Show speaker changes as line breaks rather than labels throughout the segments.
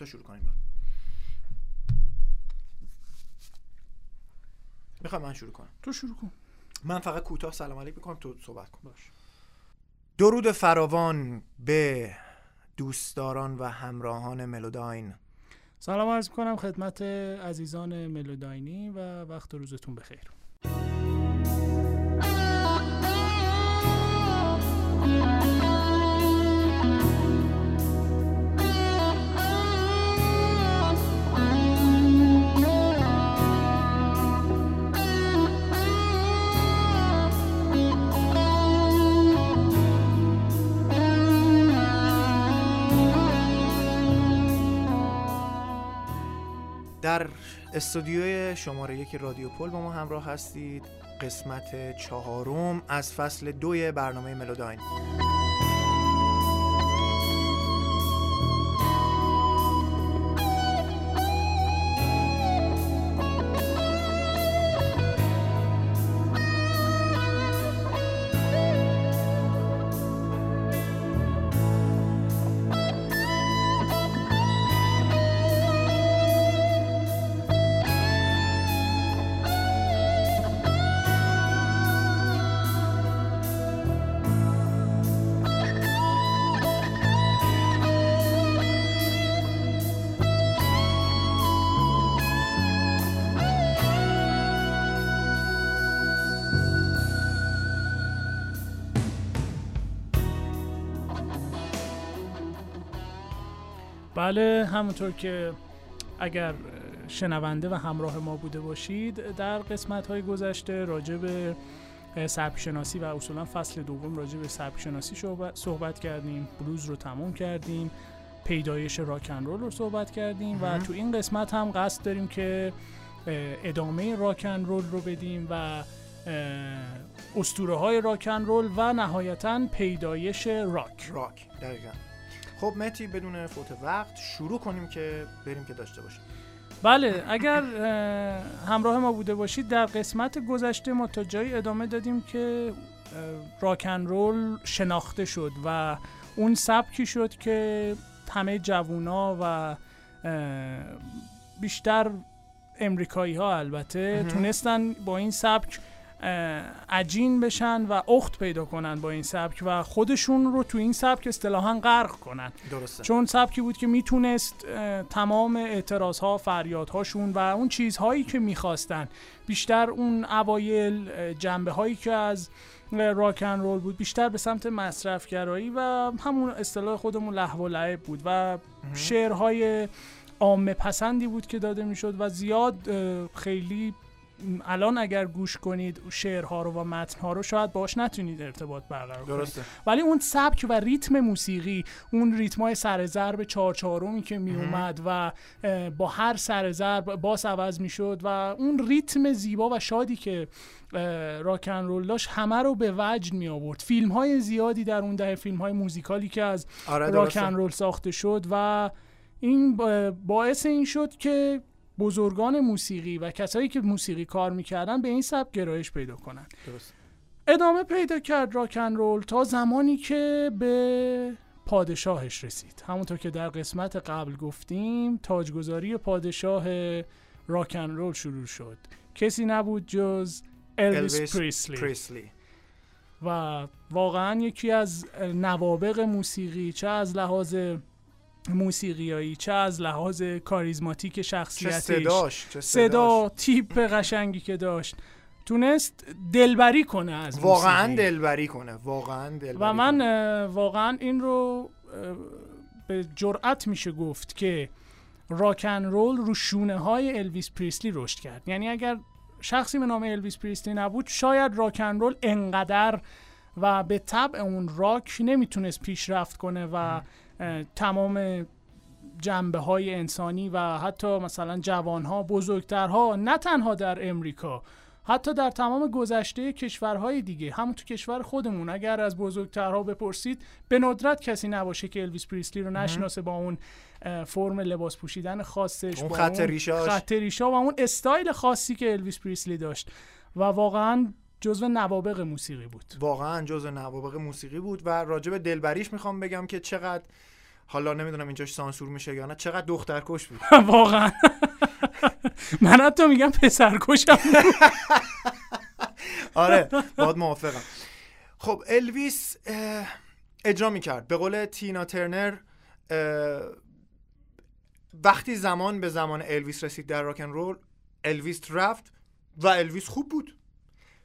تا شروع کنیم می‌خوام من شروع کنم؟
تو شروع کن.
من فقط کوتاه سلام علیک می‌کنم تو صحبت کن.
باش.
درود فراوان به دوستداران و همراهان ملوداین.
سلام عرض می‌کنم خدمت عزیزان ملوداینی و وقت روزتون بخیر.
در استودیوی شماره یک رادیو پل با ما همراه هستید. قسمت چهارم از فصل دوی برنامه ملوداین.
بله همونطور که اگر شنونده و همراه ما بوده باشید در قسمت های گذشته راجع به سبکشناسی و اصولا فصل دوم راجع به سبکشناسی صحبت کردیم بلوز رو تموم کردیم پیدایش راکن رول رو صحبت کردیم و تو این قسمت هم قصد داریم که ادامه راکن رول رو بدیم و استوره های راکن رول و نهایتا پیدایش راک.
راک دقیقا. خب متی بدون فوت وقت شروع کنیم که بریم که داشته باشیم.
بله اگر همراه ما بوده باشید در قسمت گذشته ما تا جایی ادامه دادیم که راکن رول شناخته شد و اون سبکی شد که همه جوونا و بیشتر امریکایی ها البته تونستن با این سبک عجین بشن و اخت پیدا کنن با این سبک و خودشون رو تو این سبک اصطلاحا غرق کنن.
درسته.
چون سبکی بود که می‌تونست تمام اعتراض ها فریاد هاشون و اون چیزهایی که می‌خواستن بیشتر اون اوایل جنبه هایی که از راکن رول بود بیشتر به سمت مصرفگرایی و همون اصطلاح خودمون لحو و لعب بود و شعرهای عامه پسندی بود که داده می‌شد و زیاد خیلی الان اگر گوش کنید شعرها رو و متنها رو شاید باش نتونید ارتباط برقرار کنید.
درسته.
ولی اون سبک و ریتم موسیقی اون ریتمای سر ضرب چهار چهارمی که می اومد و با هر سر ضرب باس عوض می شد و اون ریتم زیبا و شادی که راکن رول داشت همه رو به وجد می آورد. فیلم های زیادی در اون دهه فیلم های موزیکالی که از
آره
راکن رول ساخته شد و این باعث این شد که بزرگان موسیقی و کسایی که موسیقی کار می‌کردن به این سبک گرایش پیدا کنن.
درست.
ادامه پیدا کرد راکن رول تا زمانی که به پادشاهش رسید. همونطور که در قسمت قبل گفتیم تاجگذاری پادشاه راکن رول شروع شد. کسی نبود جز الویس پریسلی.
پریسلی
و واقعا یکی از نوابق موسیقی چه از لحاظ موسیقیایی چه از لحاظ کاریزماتیک
چه
شخصیتش
صداش چه
صدا
صداش.
تیپ قشنگی که داشت تونست دلبری کنه از
واقعا
موسیقی.
دلبری کنه واقعا دلبری
و من
کنه.
واقعا این رو به جرأت میشه گفت که راکن رول رو شونه های الویس پریسلی رشد کرد یعنی اگر شخصی به نام الویس پریسلی نبود شاید راکن رول انقدر و به تبع اون راک نمی‌تونست پیشرفت کنه و تمام جنبه های انسانی و حتی مثلا جوانها بزرگترها نه تنها در امریکا حتی در تمام گذشته کشورهای دیگه همون تو کشور خودمون. اگر از بزرگترها بپرسید به ندرت کسی نباشه که الویس پریسلی رو نشناسه با اون فرم لباس پوشیدن خاصش
اون خط ریشاش.
خط ریشا و اون استایل خاصی که الویس پریسلی داشت. و واقعا جزو نوابق موسیقی بود.
واقعا جزء نوابق موسیقی بود و راجع به دلبریش می‌خوام بگم که چقدر حالا نمی‌دونم اینجاش سانسور میشه یا نه. چقدر دخترکش بود.
واقعا. من حتی میگم پسرکشم
آره باید موافقم. خب الویس اجرا می‌کرد. به قول تینا ترنر وقتی زمان به زمان الویس رسید در راکن رول الویس رفت و الویس خوب بود.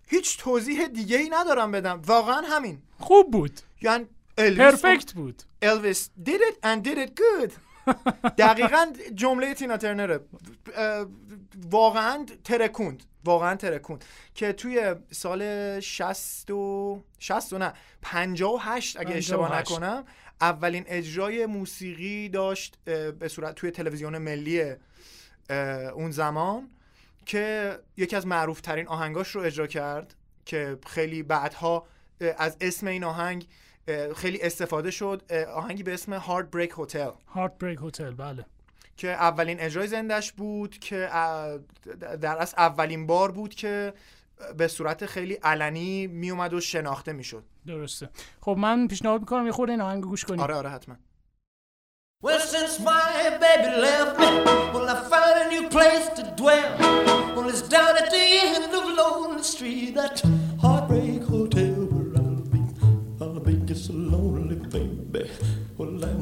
هیچ توضیح دیگه ای ندارم بدم. واقعا همین.
خوب بود.
یعنی
perfect بود.
الویس did it and did it good. دقیقا جمله تینا ترنره. واقعا ترکوند. واقعا ترکوند. که توی سال 60 و 60 و نه 58 اگه اشتباه نکنم اولین اجرای موسیقی داشت به صورت توی تلویزیون ملی اون زمان که یکی از معروف ترین آهنگاش رو اجرا کرد که خیلی بعدها از اسم این آهنگ خیلی استفاده شد. آهنگی به اسم هارد بریک هتل
هارد بریک هتل بله.
که اولین اجرای زندش بود که در از اولین بار بود که به صورت خیلی علنی میومد و شناخته می‌شد.
درسته. خب من پیشنهاد می‌کنم یه خورده این آهنگ گوش کنیم.
آره آره حتما.
Well, since my baby left me, well, I found a new place to dwell. Well, it's down at the end of Lonely Street, that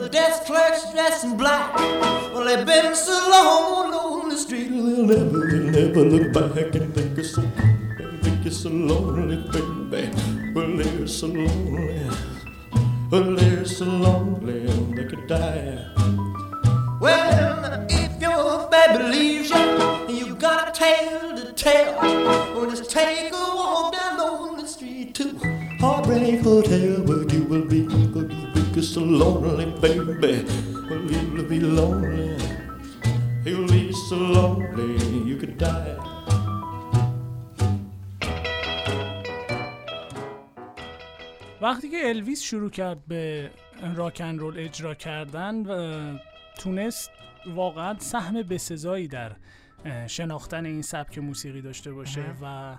the desk clerk's dressed in black. Well, they've been so long on the street, they'll never, they'll never look back and think it's so, think it's so lonely, baby. Well, they're so lonely, well, they're so lonely, they could die. Well, if your baby leaves you, you got a tale to tell. Well, just take a walk down lonely street to Heartbreak Hotel, where you will be, where you will be so lonely, baby. Well, you'll be lonely, you'll be so lonely, you could die.
وقتی که الویس شروع کرد به راکن رول اجرا کردن و تونست واقعا سهم بسزایی در شناختن این سبک موسیقی داشته باشه و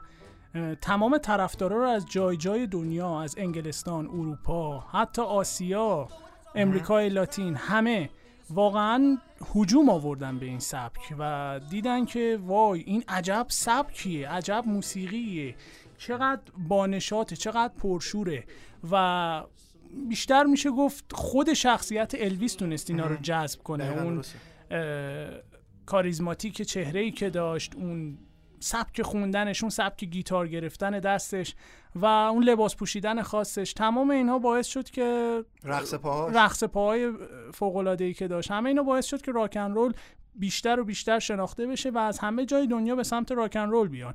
تمام طرفدارا رو از جای جای دنیا از انگلستان، اروپا، حتی آسیا، امریکای لاتین همه واقعا هجوم آوردن به این سبک و دیدن که وای این عجب سبکیه عجب موسیقیه. چقدر بانشاته چقدر پرشوره. و بیشتر میشه گفت خود شخصیت الویس تونست اینا رو جذب کنه. اون کاریزماتیک چهره ای که داشت اون سبک خوندنش اون سبک گیتار گرفتن دستش و اون لباس پوشیدن خاصش. تمام اینها باعث شد که
رقص پاهاش.
رقص پاهای فوق العاده ای که داشت. همه اینا باعث شد که راکن رول بیشتر و بیشتر شناخته بشه و از همه جای دنیا به سمت راکن رول بیان.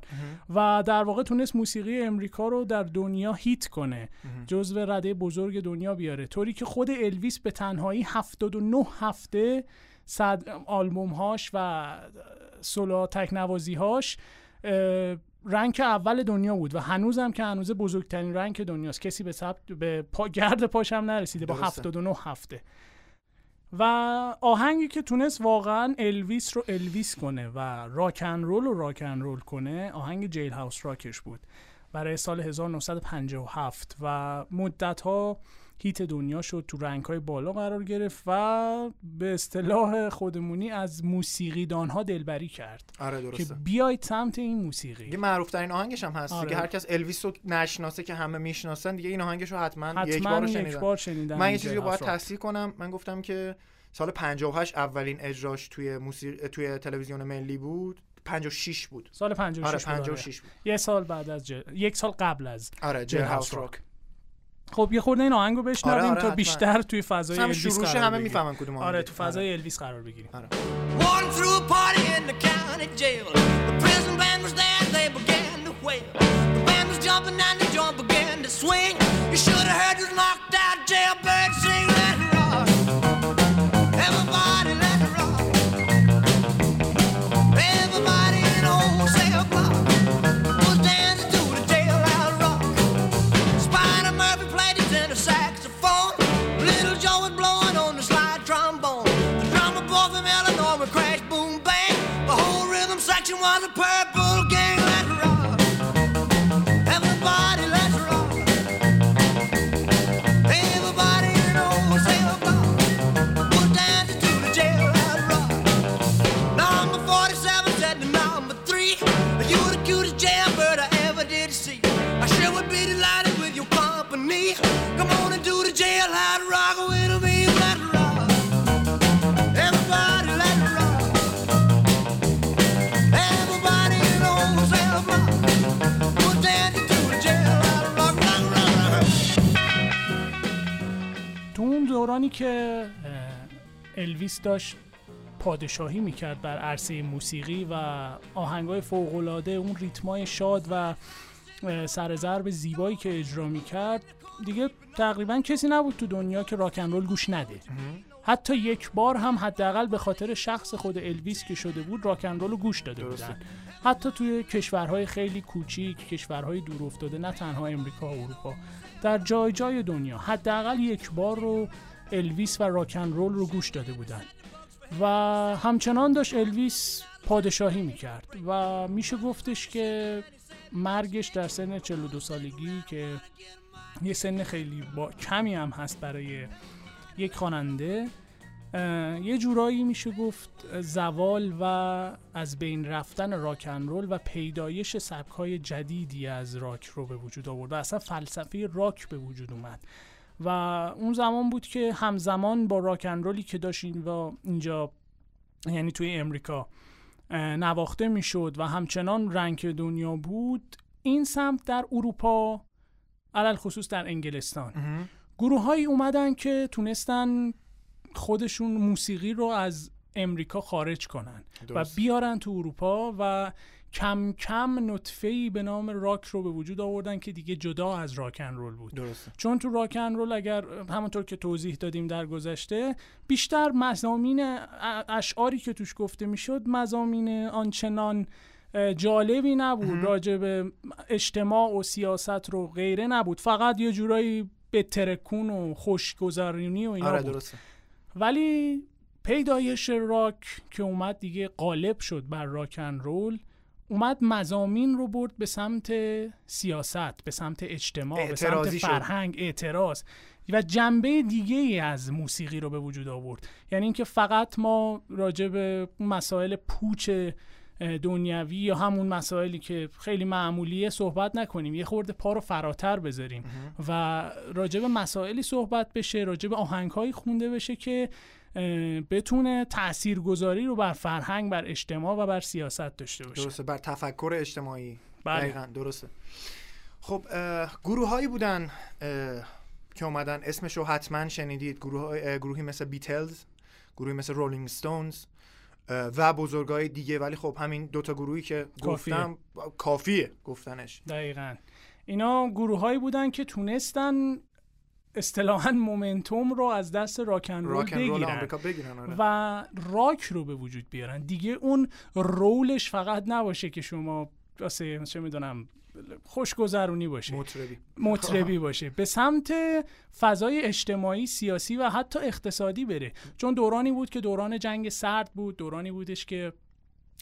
و در واقع تونست موسیقی امریکا رو در دنیا هیت کنه. جزو رده بزرگ دنیا بیاره. طوری که خود الویس به تنهایی 79 هفته صد آلبوم هاش و سولا تکنوازی هاش رنگ اول دنیا بود و هنوزم که هنوز بزرگترین رنگ دنیاست. کسی به ثبت به پا گرد پاش هم نرسیده با 79 هفته. و آهنگی که تونست واقعا الویس رو الویس کنه و راکن رول رو راکن رول کنه آهنگ جیل هاوس راکش بود. برای سال 1957 و مدت ها هیت دنیا شد تو رنگ های بالا قرار گرفت و به اصطلاح خودمونی از موسیقیدان ها دلبری کرد.
آره درسته.
که بیاید سمت این موسیقی.
دیگه معروف ترین آهنگش هم هست.
آره.
دیگه هر کس الویس رو نشناسه که همه می‌شناسن دیگه این آهنگش رو حتما,
حتما
یک بار
یک
شنیدن.
بار شنیدن
من یه چیزی رو باید. تصحیح کنم. من گفتم که سال 58 اولین اجراش توی موسیقی توی تلویزیون ملی بود. 56 بود.
سال 56
آره
بود، آره.
56 بود.
یه سال بعد از جل... یک سال قبل از
آره جیل هاوس راک
خب یه خورده این آهنگ رو بشنویم
آره آره
تا بیشتر توی فضای الویس شروع
همه می‌فهمن کدوم
آره تو آره. فضای آره. الویس قرار بگیریم.
آره.
دورانی که الویس داشت پادشاهی می‌کرد بر عرصه موسیقی و آهنگای فوقالعاده اون ریتمای شاد و سر ضرب زیبایی که اجرا می‌کرد دیگه تقریبا کسی نبود تو دنیا که راکن رول گوش نده. حتی یک بار هم حداقل به خاطر شخص خود الویس که شده بود راکن رول رو گوش داده
درسته.
بودن. حتی توی کشورهای خیلی کوچیک کشورهای دور افتاده نه تنها امریکا و اروپا در جای جای دنیا حداقل یک بار رو الویس و راکن رول رو گوش داده بودن. و همچنان داشت الویس پادشاهی می‌کرد و میشه گفتش که مرگش در سن 42 سالگی که یه سن خیلی با کمی هم هست برای یک خواننده یه جورایی میشه گفت زوال و از بین رفتن راکن رول و پیدایش سبکای جدیدی از راک رو به وجود آورد و اصلا فلسفه راک به وجود اومد. و اون زمان بود که همزمان با راکن رولی که داشت این و اینجا یعنی توی امریکا نواخته می‌شد و همچنان رنگ دنیا بود این سمت در اروپا علل خصوص در انگلستان گروه هایی اومدن که تونستن خودشون موسیقی رو از امریکا خارج کنن
درست.
و بیارن تو اروپا و کم کم نطفه‌ای به نام راک رو به وجود آوردن که دیگه جدا از راکن رول بود.
درسته.
چون تو راکن رول اگر همونطور که توضیح دادیم در گذشته بیشتر مزامین اشعاری که توش گفته می‌شد مزامین آنچنان جالبی نبود. راجع به اجتماع و سیاست رو غیره نبود. فقط یه جورایی به ترکون و خوشگذرونی و اینا
آره
بود.
درسته.
ولی پیدایش راک که اومد دیگه غالب شد بر راکن رول. اومد مزامین رو برد به سمت سیاست به سمت اجتماع به سمت
اعتراضی شد.
فرهنگ اعتراض و جنبه دیگه ای از موسیقی رو به وجود آورد یعنی اینکه فقط ما راجع به مسائل پوچ دنیوی یا همون مسائلی که خیلی معمولیه صحبت نکنیم. یه خورده پا رو فراتر بذاریم. و راجع به مسائلی صحبت بشه راجع به آهنگهایی خونده بشه که بتونه تاثیرگذاری رو بر فرهنگ بر اجتماع و بر سیاست داشته باشه.
درسته بر تفکر اجتماعی.
بله.
دقیقا درسته. خب گروه هایی بودن که اومدن. اسمشو حتما شنیدید. گروه گروهی مثل بیتلز گروهی مثل رولینگ ستونز و بزرگای دیگه ولی خب همین دوتا گروهی که
کافیه.
گفتم کافیه گفتنش
دقیقا اینا گروه هایی بودن که تونستن اصطلاحا momentum رو از دست راکن رول
راکن رول
بگیرن
آمریکا بگیرن آره.
و راک رو به وجود بیارن دیگه اون رولش فقط نباشه که شما واسه چه می‌دونم خوشگذرونی باشه.
مطربی.
مطربی باشه. به سمت فضای اجتماعی سیاسی و حتی اقتصادی بره. چون دورانی بود که دوران جنگ سرد بود دورانی بودش که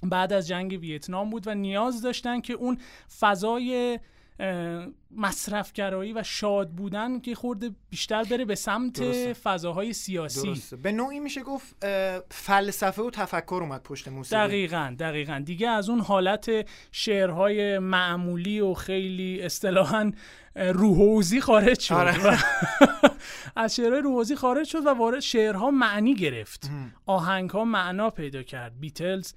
بعد از جنگ ویتنام بود و نیاز داشتن که اون فضای اه، مصرفگرایی و شاد بودن که خورده بیشتر بره به سمت
درسته.
فضاهای سیاسی.
درسته. به نوعی میشه گفت فلسفه و تفکر اومد پشت موسیقی.
دقیقا دقیقا. دیگه از اون حالت شعرهای معمولی و خیلی اصطلاحا روحوزی خارج شد.
آره.
و از شعرهای روحوزی خارج شد و وارد شعرها معنی گرفت. آهنگها معنا پیدا کرد. بیتلز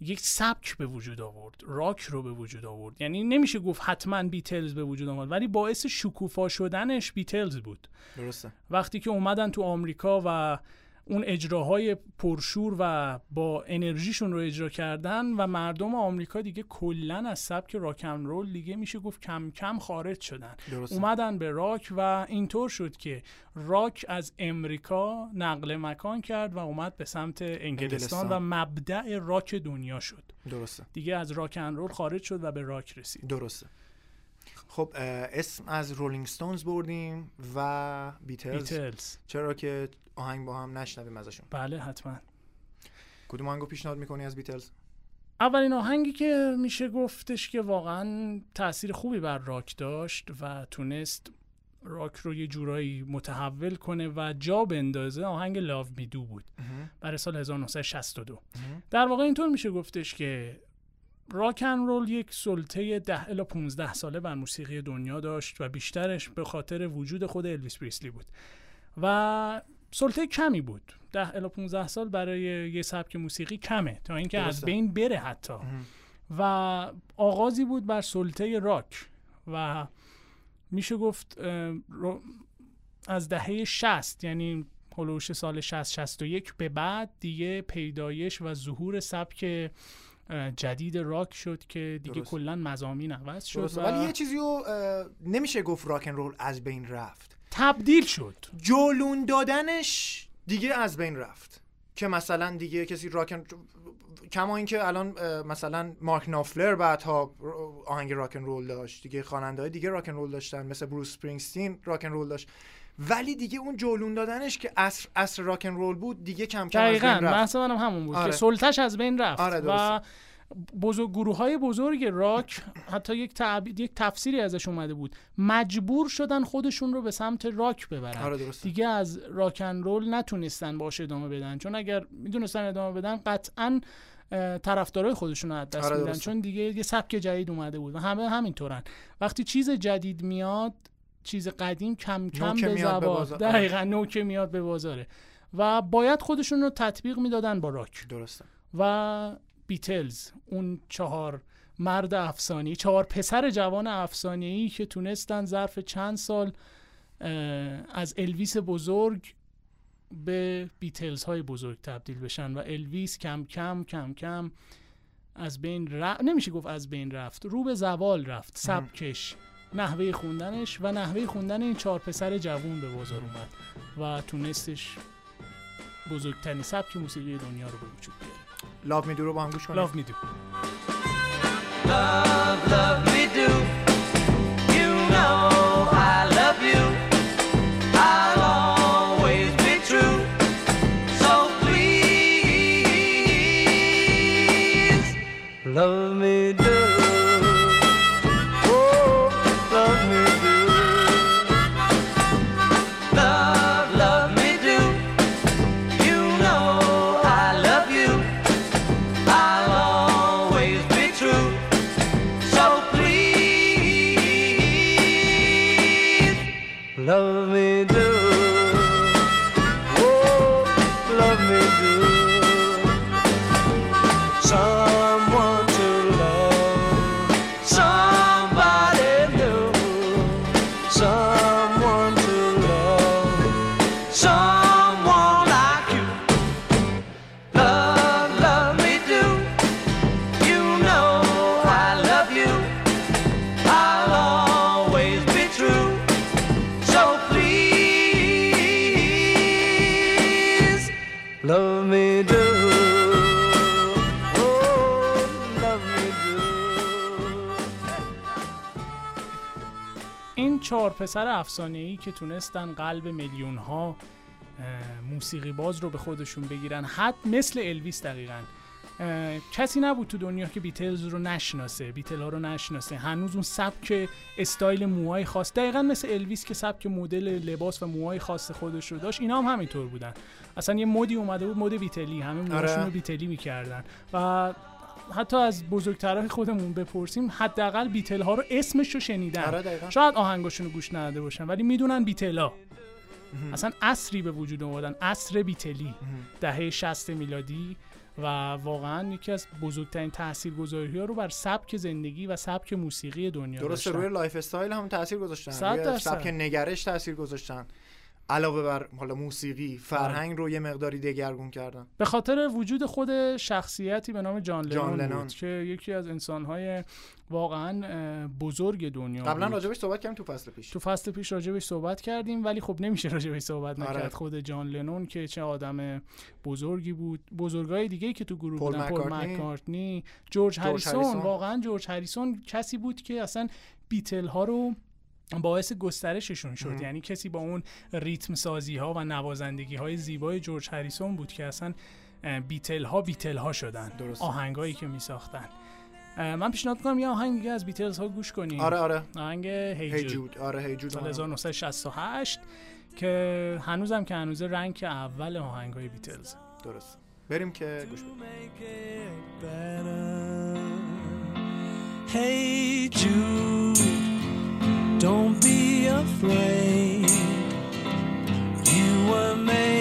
یک سبک به وجود آورد راک رو به وجود آورد. یعنی نمیشه گفت حتما بیتلز به وجود آورد ولی باعث شکوفا شدنش بیتلز بود.
درسته.
وقتی که اومدن تو آمریکا و اون اجراهای پرشور و با انرژیشون رو اجرا کردن و مردم آمریکا دیگه کلا از سبک راکن رول دیگه میشه گفت کم کم خارج شدن.
درسته.
اومدن به راک و اینطور شد که راک از امریکا نقل مکان کرد و اومد به سمت انگلستان,
انگلستان.
و مبدع راک دنیا شد.
درسته.
دیگه از راکن رول خارج شد و به راک رسید.
درسته. خب اسم از رولینگ ستونز بردیم و بیتلز,
بیتلز.
چرا که آهنگ با هم نشنویم ازشون.
بله حتما.
کدوم آهنگو پیشنهاد می‌کنی از بیتلز؟
اولین آهنگی که میشه گفتش که واقعا تاثیر خوبی بر راک داشت و تونست راک رو یه جورایی متحول کنه و جا بندازه آهنگ لاو می دو بود. برای سال 1962 در واقع اینطور میشه گفتش که راک ان رول یک سلطه 10 الی 15 ساله بر موسیقی دنیا داشت و بیشترش به خاطر وجود خود الویس پریسلی بود. و سلطه کمی بود. 10 الی 15 سال برای یه سبک موسیقی کمه تا اینکه از. بین بره حتی. و آغازی بود بر سلطه راک. و میشه گفت از دهه 60 یعنی هلوش سال 60 61 به بعد دیگه پیدایش و ظهور سبک جدید راک شد که دیگه. کلا مزامین عوض شد و
ولی یه چیزی رو نمیشه گفت راکن رول از بین رفت.
تبدیل شد.
جولون دادنش دیگه از بین رفت. که مثلا دیگه کسی راکن کما اینکه الان مثلا مارک نافلر بعدها آهنگ راکن رول داشت. دیگه خواننده های دیگه راکن رول داشتن. مثل بروس سپرینگستین راکن رول داشت. ولی دیگه اون جولون دادنش که اصر اصر راکن رول بود دیگه کم کم از
دقیقا.
بین رفت.
بحث منم همون بود
آره.
که سلطش از بین رفت
آره،
و. بزرگ گروه های بزرگ راک حتی یک تعبیر یک تفسیری ازش اومده بود. مجبور شدن خودشون رو به سمت راک ببرن.
آره
دیگه از راکن رول نتونستن باش ادامه بدن. چون اگر می‌دونستن ادامه بدن قطعا طرفدارای خودشون رو از دست
آره،
میدن. چون دیگه یه سبک جدید اومده بود و همه همینطورن. وقتی چیز جدید میاد چیز قدیم کم کم به زبان.
بازار.
دقیقا نوکه میاد به بازاره. و باید خودشون رو تطبیق می‌دادن با راک.
درسته.
و بیتلز اون چهار مرد افسانه‌ای چهار پسر جوان افسانه‌ای که تونستن ظرف چند سال از الویس بزرگ به بیتلز های بزرگ تبدیل بشن و الویس کم کم کم کم از بین رفت نمیشه گفت از بین رفت رو به زوال رفت سبکش نحوه خوندنش و نحوه خوندن این چهار پسر جوون به بازار اومد و تونستش بزرگترین سبک موسیقی دنیا رو به وجود بیاره.
لاو می رو با هم گوش کنیم
Love Me پسر افسانه ای که تونستن قلب میلیون ها موسیقی باز رو به خودشون بگیرن. حد مثل الویس دقیقا. کسی نبود تو دنیا که بیتلز رو نشناسه بیتل ها رو نشناسه. هنوز اون سبک استایل موهای خاص دقیقا مثل الویس که سبک مدل لباس و موهای خاص خودش رو داشت اینا هم همینطور بودن. اصلا یه مدی اومده بود مد بیتلی همه موهاشون
آره.
رو بیتلی می‌کردن. و حتی از بزرگترهای خودمون بپرسیم حداقل بیتل ها رو اسمش رو شنیدن.
آره
شاید آهنگاشون رو گوش نداده باشن ولی می‌دونن بیتلا اصلا عصری به وجود آوردن عصر بیتلی. دهه 60 میلادی و واقعا یکی از بزرگترین تاثیرگذاری ها رو بر سبک زندگی و سبک موسیقی دنیا
درسته. روی lifestyle هم تاثیر گذاشتن. سبک نگرش تاثیر گذاشتن. علاوه بر حالا موسیقی فرهنگ رو یه مقداری دگرگون کردن
به خاطر وجود خود شخصیتی به نام جان لنون,
جان لنون.
بود که یکی از انسانهای واقعا بزرگ دنیا
قبلا. راجبش صحبت کردیم تو فصل پیش
تو فصل پیش راجبش صحبت کردیم ولی خب نمیشه راجبش صحبت
آره.
نکرد خود جان لنون که چه آدم بزرگی بود بزرگای دیگه که تو گروه
پل
بودن پل
مکارتنی.
مکارتنی جورج هریسون
هریسون.
واقعا جورج هریسون کسی بود که اصلا بیتل ها رو باعث گسترششون شد. یعنی کسی با اون ریتم سازی ها و نوازندگی های زیبای جورج هریسون بود که اصلا بیتل ها بیتل ها شدن.
درست.
آهنگایی که می ساختن من پیشنهاد کنم یه آهنگ دیگه از بیتلز ها گوش کنیم
آره آره.
آهنگ
هی
هیجود
جود آره هی جود
سال
آره.
1968 که هنوزم که هنوز رنگ اول آهنگ های بیتلز.
درست. بریم که گوش بدیم.
Don't be afraid. You were made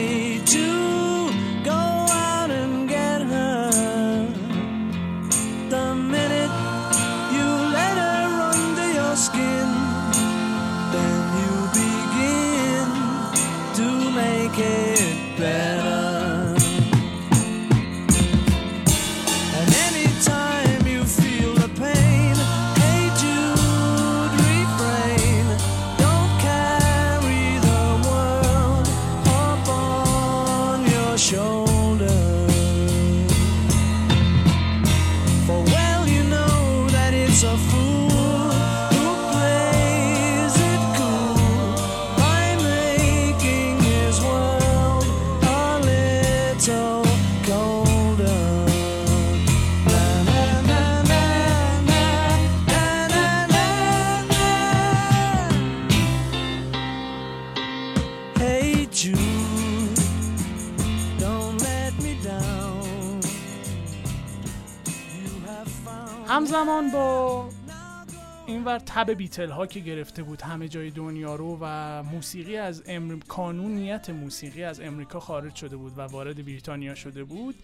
تب بیتل ها که گرفته بود همه جای دنیا رو و موسیقی از امر... کانونیت موسیقی از امریکا خارج شده بود و وارد بریتانیا شده بود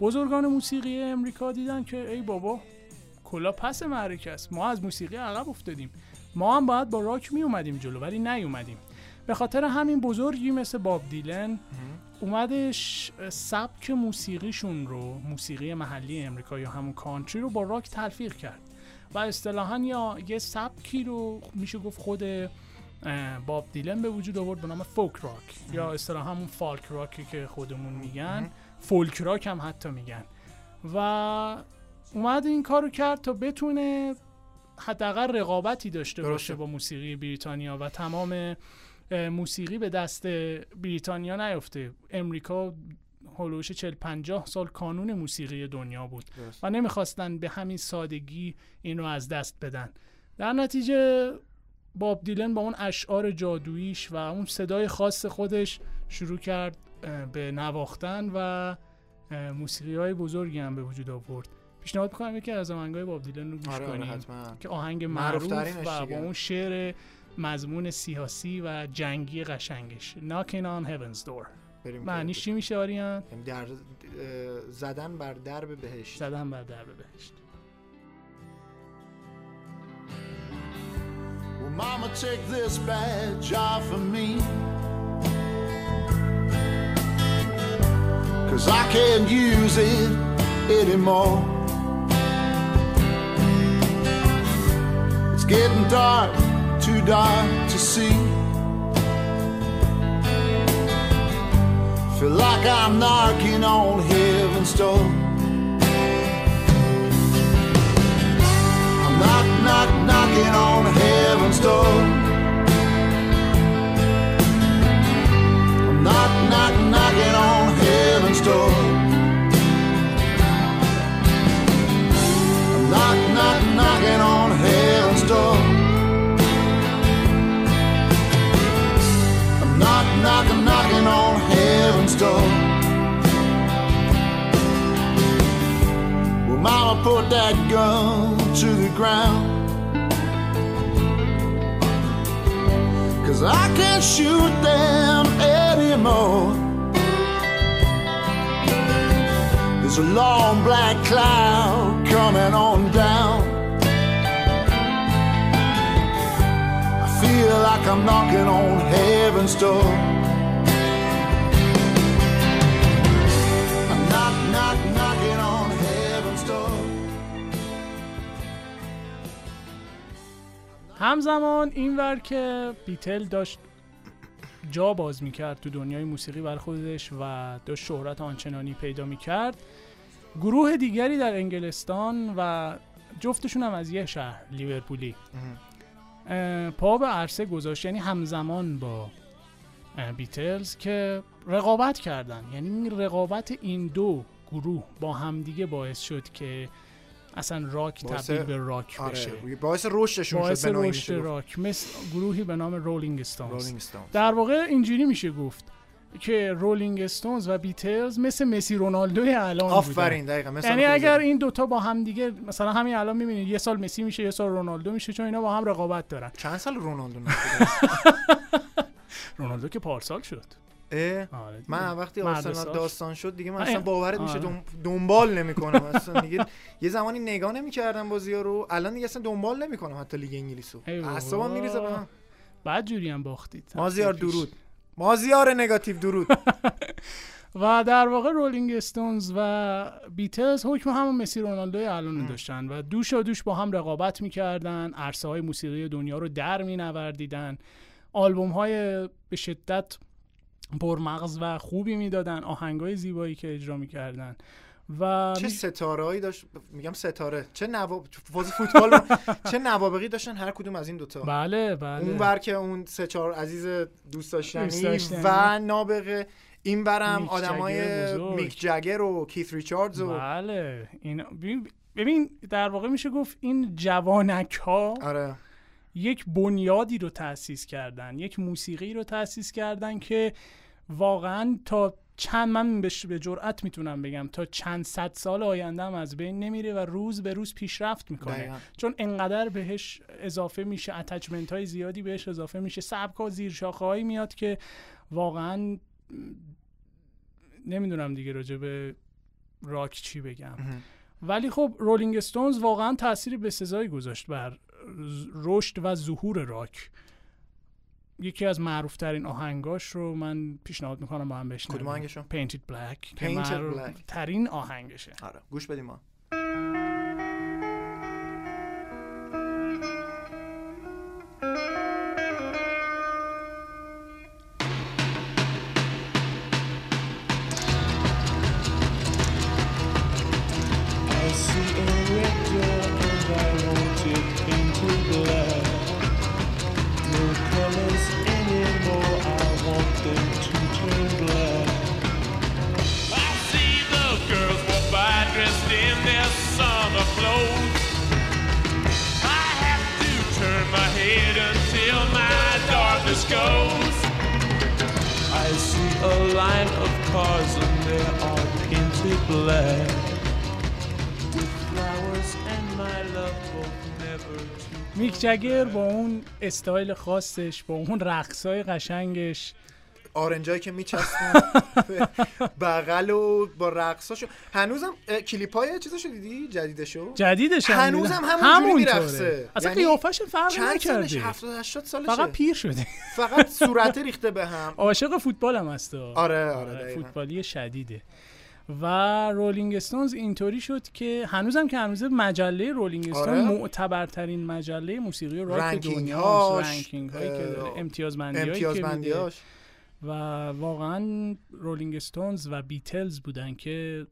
بزرگان موسیقی امریکا دیدن که ای بابا کلا پس معرکه است. ما از موسیقی عقب افتادیم. ما هم باید با راک می اومدیم جلو ولی نیومدیم. به خاطر همین بزرگی مثل باب دیلن اومدش سبک موسیقیشون رو موسیقی محلی امریکا یا همون کانتری رو با راک تلفیق کرد. و اصطلاحا یا یه سبکی رو میشه گفت خود باب دیلن به وجود آورد به نام فولک راک. یا اصطلاحا همون فالک راکی که خودمون میگن. فولک راک هم حتی میگن. و اومد این کارو کرد تا بتونه حداقل رقابتی داشته
درسته.
باشه با موسیقی بریتانیا و تمام موسیقی به دست بریتانیا نیفته. امریکا هلوش 40 50 سال کانون موسیقی دنیا بود. و نمی‌خواستن به همین سادگی این رو از دست بدن. در نتیجه باب دیلن با اون اشعار جادوییش و اون صدای خاص خودش شروع کرد به نواختن و موسیقی های بزرگی هم به وجود آورد. پیشنهاد می‌کنم یکی از آهنگای باب دیلن رو گوش
آره آره
کنیم
حتما.
که آهنگ معروف و. با اون شعر مضمون سیاسی و جنگی قشنگش. Knocking on Heaven's Door. معنیش چی میشه آریان؟
یعنی در زدن بر درب بهشت
زدن بر درب بهشت
Well, mama, take this badge off of me. Cause I can't use it anymore. It's getting dark, too dark to see. Feel like I'm knocking on heaven's door. I'm knock, knock, knocking on heaven's door. I'm knock, knock, knocking on heaven's door. I'm knock, knock, knocking on heaven's door. Door. Well, Mama put that gun to the ground. Cause I can't shoot them anymore. There's a long black cloud coming on down. I feel like I'm knocking on heaven's door.
همزمان اینور که بیتل داشت جا باز می‌کرد تو دنیای موسیقی بر خودش و داشت شهرت آنچنانی پیدا می‌کرد. گروه دیگری در انگلستان و جفتشون هم از یه شهر لیورپولی. پا به عرصه گذاشت. یعنی همزمان با بیتلز که رقابت کردن. یعنی این رقابت این دو گروه با همدیگه باعث شد که اصلا راک تبدیل به راک بشه
آره باعث رشدشون
باعث
شد
رشد. راک مثل گروهی به نام رولینگ استونز در واقع اینجوری میشه گفت که رولینگ استونز و بیتلز مثل مسی رونالدوی الان
آفرین. دقیقا
یعنی اگر. این دوتا با هم دیگه مثلا همین الان می‌بینید یه سال مسی میشه یه سال رونالدو میشه چون اینا با هم رقابت دارن
چند سال رونالدو
رونالدو که پارسال شد؟ آره.
من وقتی. آرسنال داستان شد دیگه من اصلا باورت میشه
آره.
دنبال نمی‌کنم اصلا دیگه یه زمانی نگاه نمی‌کردم بازی ها رو الان دیگه اصلا دنبال نمی‌کنم حتی لیگ
ای بابا.
اعصابم میریزه به هم
بعد جوری هم باختید
مازیار. درود مازیار نگاتیو درود
و در واقع رولینگ استونز و بیتلز حکم همون مسی رونالدوی الان رو داشتن و دوش و دوش با هم رقابت می‌کردن عرصه های موسیقی دنیا رو در مینوردیدن آلبوم های به شدت پرمغز و خوبی می‌دادن آهنگ های زیبایی که اجرا می‌کردن. و
چه ستارهایی داشت؟ میگم ستاره. چه نواب فاز فوتبال چه نوابقی داشتن هر کدوم از این دوتا؟
بله بله.
اون ور که اون سه چهار عزیز دوست داشتنی. و نابغه. این برم آدمای. میک جگر و کیت ریچاردز و
بله. این ببین- ببین در واقع میشه گفت این جوانک ها
آره.
یک بنیادی رو تأسیس کردن یک موسیقی رو تأسیس کردن که واقعا تا چند من به جرئت می‌تونم بگم تا چند صد سال آینده هم از بین نمیره و روز به روز پیشرفت می‌کنه.
دقیقاً.
چون انقدر بهش اضافه میشه اتچمنت های زیادی بهش اضافه میشه. سبک ها زیر شاخه میاد که واقعا نمی‌دونم دیگه راجع به راک چی بگم. ولی خب رولینگ استونز واقعا تاثیر به سزایی گذاشت بر رشد و ظهور راک. یکی از معروف ترین آهنگاش رو من پیشنهاد می‌کنم با هم بشنویم.
کدوم آهنگشو؟
Painted Black.
Painted Black.
ترین آهنگشه.
آره گوش بدیم ما.
جگر با اون استایل خاصش با اون رقصای قشنگش.
آرنجایی که میچسبن بغل و با رقصاشو. هنوزم کلیپ های چیزاشو دیدی؟ جدیدشو؟
جدیدش
هنوزم. همونجوری
همونطوره.
میرقصه.
اصلا
یعنی
قیافش فرق
چند سالش؟
نکرده.
70 80 سالشه.
فقط پیر شده.
فقط صورت ریخته به هم.
عاشق فوتبال هم هست
آره آره دقیقاً.
فوتبالی شدیده. و رولینگ استونز اینطوری شد که هنوزم که هنوز مجله رولینگ استون
آره.
معتبرترین مجله موسیقی راک دنیا رنکینگ هایی که داره
اه،
امتیازبندی
امتیاز
که میده. و واقعا رولینگ استونز و بیتلز بودن که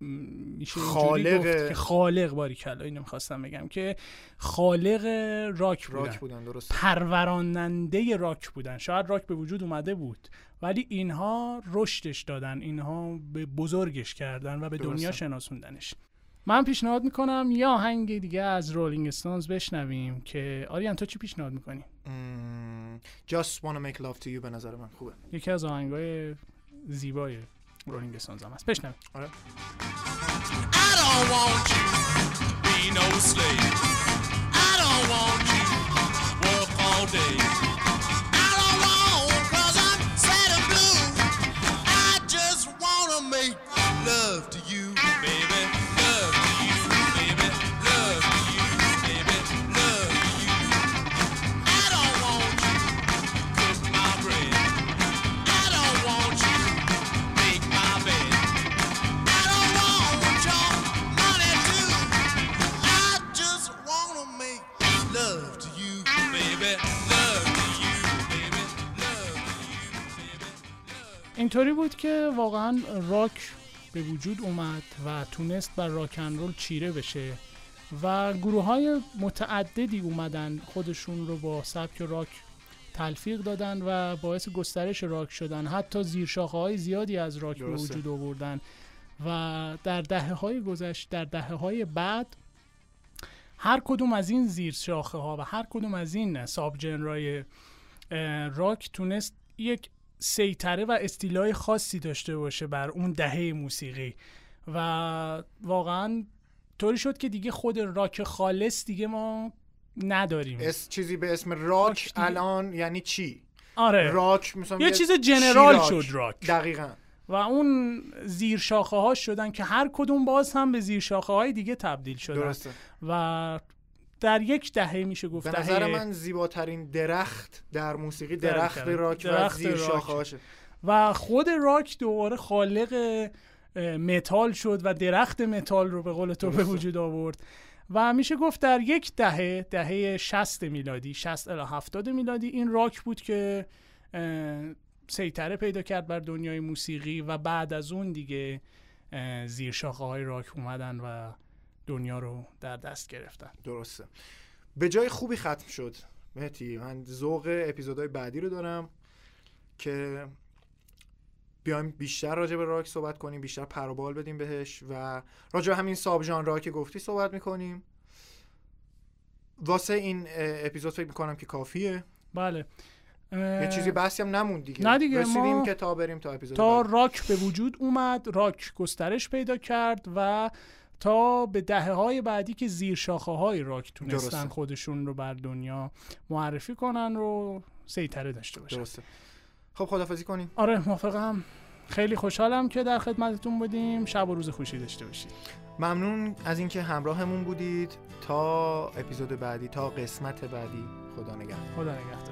میشه
خالق-
گفت که خالق باری کلا اینو می‌خواستم بگم که خالق راک بودن
راک بودن. درست
پروراننده راک بودن. شاید راک به وجود اومده بود. ولی اینها رشدش دادن اینها به بزرگش کردن و به. دنیا شناسوندنش من پیشنهاد می‌کنم یه آهنگ دیگه از رولینگ استونز بشنویم که آریان تو چی پیشنهاد می‌کنی؟
Just wanna make love to you به نظر من خوبه
یکی از آهنگای زیبای رولینگ استونز هم هست بشنویم
آره
I don't want you to be no slave. I don't want you to work all day. love to you, baby. Love to you, baby. Love to you, baby. Love to you. I don't want you to cook my bread. I don't want you to make my bed. I don't want your money too. I just wanna make love to you, baby. Love to you, baby. Love to you, baby.
اینطوری بود که واقعا راک به وجود اومد و تونست بر راک اند رول چیره بشه و گروه های متعددی اومدن خودشون رو با سبک راک تلفیق دادن و باعث گسترش راک شدن حتی زیرشاخه های زیادی از راک به. وجود آوردن و در دهه های گذشت در دهه های بعد هر کدوم از این زیر شاخه ها و هر کدوم از این ساب جنرای راک تونست یک سیطره و استیلای خاصی داشته باشه بر اون دهه موسیقی. و واقعا طوری شد که دیگه خود راک خالص دیگه ما نداریم.
اس چیزی به اسم راک. الان یعنی چی؟
آره.
راک مثلا
یه چیز
چی
general
راک؟
شد راک.
دقیقا.
و اون زیر شاخه ها شدن که هر کدوم باز هم به زیر شاخه های دیگه تبدیل شدن.
درسته.
و در یک دهه میشه گفت
به نظر من زیباترین درخت در موسیقی
دقیقاً.
درخت راک و
درخت
زیر
راک.
شاخه
و خود راک دوباره خالق متال شد و درخت متال رو به قول تو به. وجود آورد و میشه گفت در یک دهه دهه 60 میلادی 60 الی 70 میلادی این راک بود که سیطره پیدا کرد بر دنیای موسیقی و بعد از اون دیگه زیر شاخه های راک اومدن و دنیا رو در دست گرفتن.
درسته. به جای خوبی ختم شد. مهتی من ذوق اپیزودهای بعدی رو دارم که بیایم بیشتر راجع به راک صحبت کنیم بیشتر پر و بال بدیم بهش و راجع به همین ساب ژانرها که گفتی صحبت می‌کنیم. واسه این اپیزود فکر می‌کنم که کافیه.
بله.
یه چیزی بحثی هم نموند دیگه.
نه دیگه،
رسیدیم
ما
که تا بریم تا اپیزود
تا
بعد.
راک به وجود اومد راک گسترش پیدا کرد و تا به دهه های بعدی که زیر شاخه های راک تونستن
درسته.
خودشون رو بر دنیا معرفی کنن رو سیطره داشته باشن.
درسته. خب خدافزی کنیم.
آره موافقم. خیلی خوشحالم که در خدمتتون بودیم. شب و روز خوشی داشته باشید.
ممنون از اینکه همراهمون بودید. تا اپیزود بعدی تا قسمت بعدی. خدا نگهدار.
خدا نگهدار.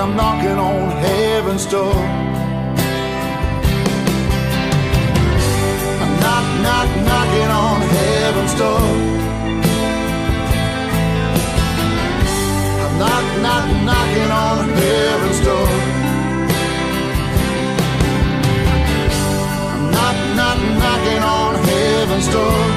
I'm knocking on heaven's door. I'm knock, knock, knocking on heaven's door. I'm knock, knock, knocking on heaven's door. I'm knock, knock, knocking on heaven's door.